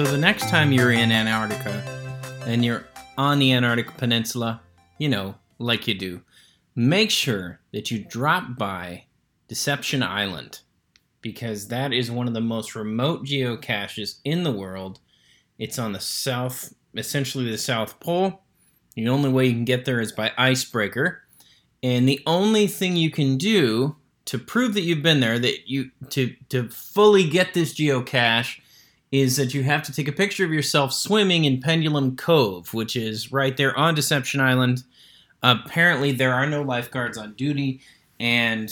So the next time you're in Antarctica and you're on the Antarctic Peninsula, you know, like you do, make sure that you drop by Deception Island because that is one of the most remote geocaches in the world. It's on the south, essentially the South Pole. The only way you can get there is by icebreaker. And the only thing you can do to prove that you've been there, that you to to fully get this geocache, is that you have to take a picture of yourself swimming in Pendulum Cove, which is right there on Deception Island. Apparently, there are no lifeguards on duty, and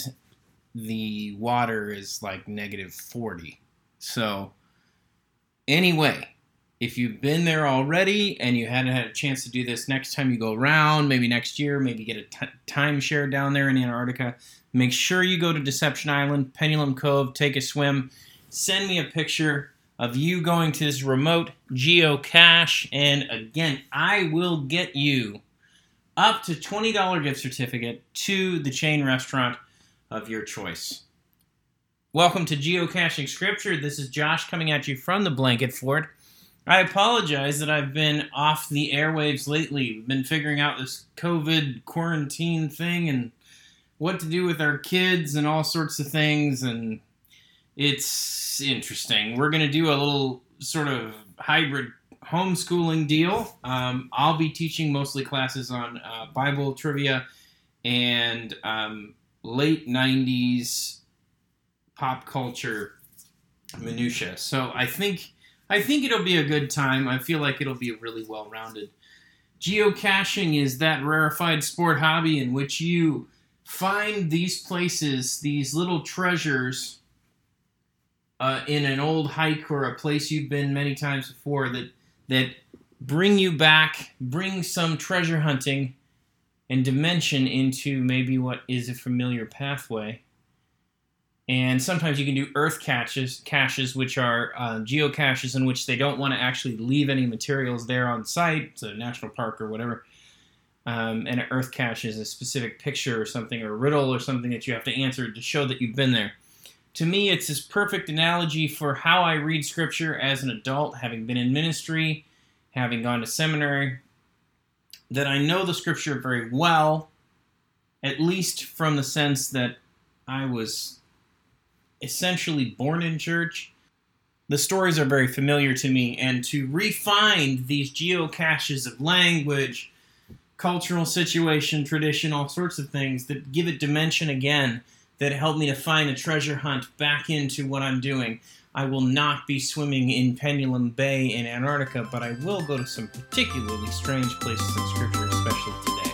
the water is like negative 40. So, anyway, if you've been there already and you hadn't had a chance to do this next time you go around, maybe next year, maybe get a t- timeshare down there in Antarctica, make sure you go to Deception Island, Pendulum Cove, take a swim, send me a picture of you going to this remote geocache, and again, I will get you up to $20 gift certificate to the chain restaurant of your choice. Welcome to Geocaching Scripture. This is Josh coming at you from the Blanket Fort. I apologize that I've been off the airwaves lately. We've been figuring out this COVID quarantine thing and what to do with our kids and all sorts of things, and it's interesting. We're going to do a little sort of hybrid homeschooling deal. Um, I'll be teaching mostly classes on uh, Bible trivia and um, late 90s pop culture minutia. So I think I think it'll be a good time. I feel like it'll be a really well rounded. Geocaching is that rarefied sport hobby in which you find these places, these little treasures uh, in an old hike or a place you've been many times before that that bring you back, bring some treasure hunting and dimension into maybe what is a familiar pathway. And sometimes you can do earth caches, caches which are uh, geocaches in which they don't want to actually leave any materials there on site, so national park or whatever. Um, and an earth cache is a specific picture or something, or riddle or something that you have to answer to show that you've been there. To me, it's this perfect analogy for how I read scripture as an adult, having been in ministry, having gone to seminary, that I know the scripture very well, at least from the sense that I was essentially born in church. The stories are very familiar to me, and to refine these geocaches of language, cultural situation, tradition, all sorts of things that give it dimension again, that help me to find a treasure hunt back into what I'm doing. I will not be swimming in Pendulum Bay in Antarctica, but I will go to some particularly strange places in Scripture, especially today.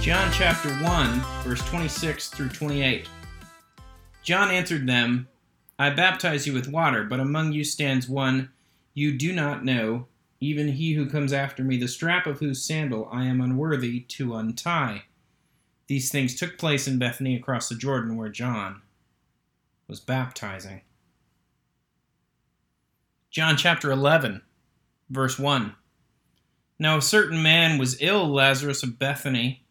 John chapter 1, verse 26 through 28. John answered them, I baptize you with water, but among you stands one you do not know, even he who comes after me, the strap of whose sandal I am unworthy to untie. These things took place in Bethany across the Jordan, where John was baptizing. John chapter 11, verse 1. Now a certain man was ill, Lazarus of Bethany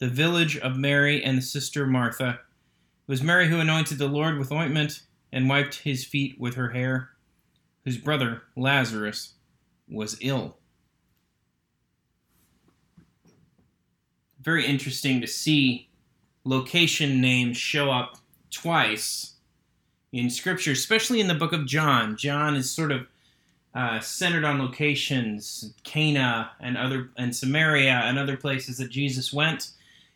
the village of Mary and the sister Martha. It was Mary who anointed the Lord with ointment and wiped his feet with her hair, whose brother Lazarus was ill. Very interesting to see location names show up twice in Scripture, especially in the book of John. John is sort of uh, centered on locations, Cana and other and Samaria and other places that Jesus went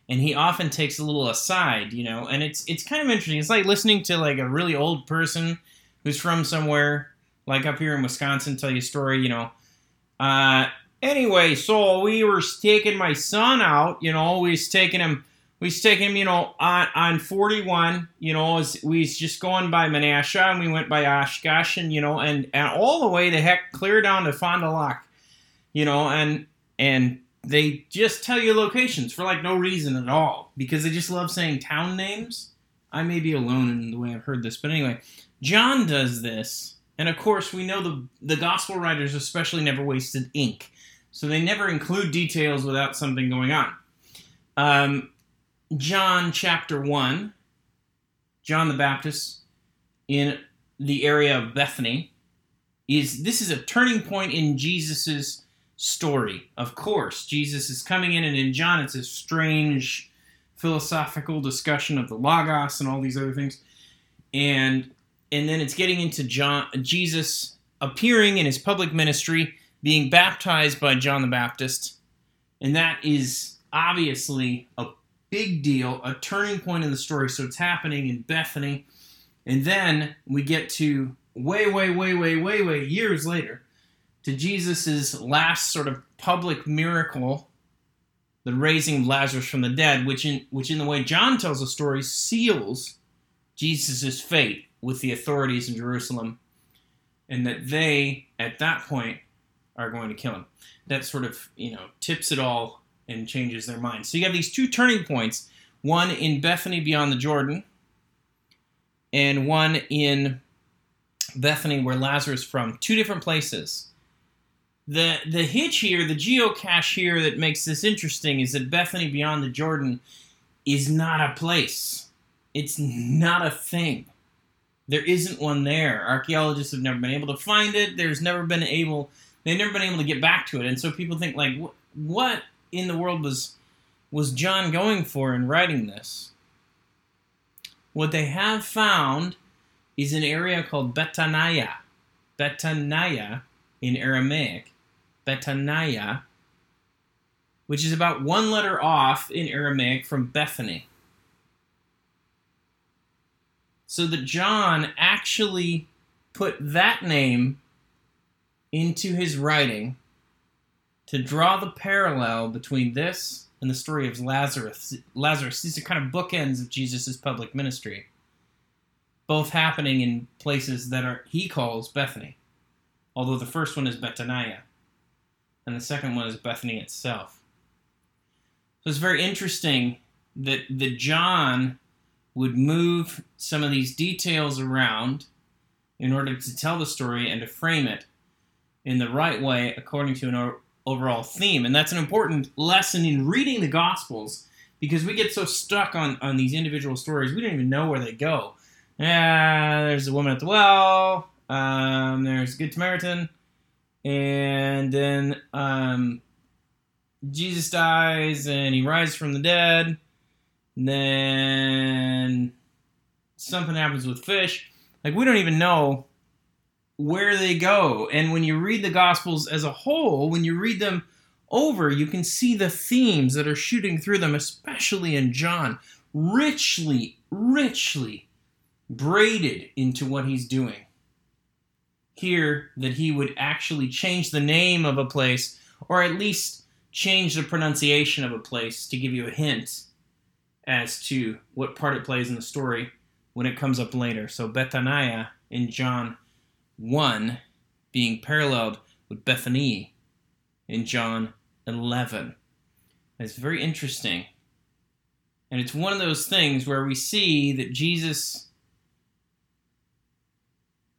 and he often takes a little aside, you know, and it's it's kind of interesting. It's like listening to like a really old person who's from somewhere like up here in Wisconsin tell you a story, you know. Uh, anyway, so we were taking my son out, you know, we was taking him, we was taking him, you know, on, on 41, you know, as we was just going by Menasha and we went by Oshkosh and, you know, and, and all the way the heck clear down to Fond du Lac, you know, and, and they just tell you locations for like no reason at all because they just love saying town names. I may be alone in the way I've heard this, but anyway, John does this, and of course we know the the gospel writers especially never wasted ink. So they never include details without something going on. Um, John chapter 1, John the Baptist in the area of Bethany is this is a turning point in Jesus's story. Of course, Jesus is coming in and in John it's a strange philosophical discussion of the logos and all these other things. And and then it's getting into John Jesus appearing in his public ministry, being baptized by John the Baptist. And that is obviously a big deal, a turning point in the story. So it's happening in Bethany. And then we get to way, way, way, way, way, way years later to Jesus' last sort of public miracle, the raising of Lazarus from the dead, which in which in the way John tells the story seals Jesus' fate with the authorities in Jerusalem, and that they, at that point, are going to kill him. That sort of, you know, tips it all and changes their mind. So you have these two turning points one in Bethany beyond the Jordan, and one in Bethany where Lazarus from. Two different places. The the hitch here, the geocache here that makes this interesting is that Bethany beyond the Jordan is not a place. It's not a thing. There isn't one there. Archaeologists have never been able to find it. There's never been able they've never been able to get back to it. And so people think like what in the world was was John going for in writing this? What they have found is an area called Betanaya. Betanaya in Aramaic. Betaniah, which is about one letter off in Aramaic from Bethany. So that John actually put that name into his writing to draw the parallel between this and the story of Lazarus. Lazarus, these are kind of bookends of Jesus' public ministry, both happening in places that are he calls Bethany, although the first one is Betaniah, and the second one is Bethany itself. So it's very interesting that that John would move some of these details around in order to tell the story and to frame it in the right way according to an overall theme. And that's an important lesson in reading the Gospels because we get so stuck on, on these individual stories, we don't even know where they go. Yeah, there's a woman at the well, um, there's Good Samaritan, and then um, Jesus dies and he rises from the dead. And then something happens with fish. Like, we don't even know where they go. And when you read the Gospels as a whole, when you read them over, you can see the themes that are shooting through them, especially in John, richly, richly braided into what he's doing. Here, that he would actually change the name of a place, or at least change the pronunciation of a place to give you a hint as to what part it plays in the story when it comes up later. So, Bethaniah in John 1 being paralleled with Bethany in John 11. It's very interesting. And it's one of those things where we see that Jesus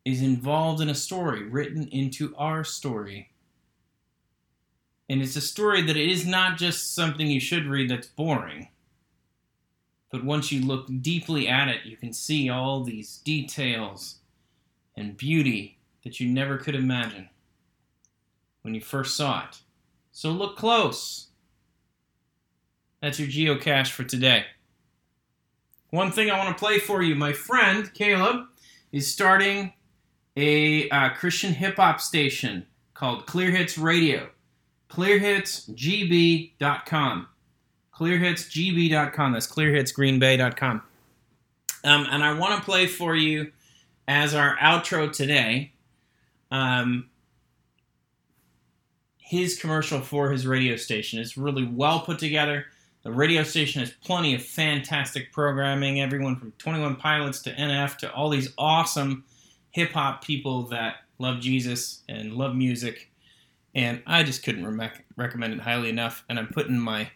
is involved in a story written into our story. And it's a story that is not just something you should read that's boring. But once you look deeply at it, you can see all these details and beauty that you never could imagine when you first saw it. So look close. That's your geocache for today. One thing I want to play for you my friend Caleb is starting a uh, Christian hip hop station called Clear Hits Radio. ClearHitsGB.com. ClearHitsGB.com. That's ClearHitsGreenBay.com. Um, and I want to play for you as our outro today, um, his commercial for his radio station is really well put together. The radio station has plenty of fantastic programming, everyone from 21 Pilots to NF to all these awesome hip hop people that love Jesus and love music. And I just couldn't re- recommend it highly enough. And I'm putting my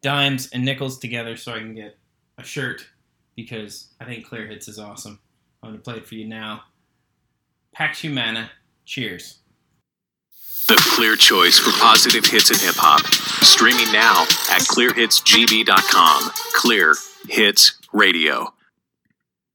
dimes and nickels together so I can get a shirt because I think Clear Hits is awesome. I'm going to play it for you now. Pax Humana. Cheers. The clear choice for positive hits in hip hop. Streaming now at clearhitsgb.com. Clear Hits Radio.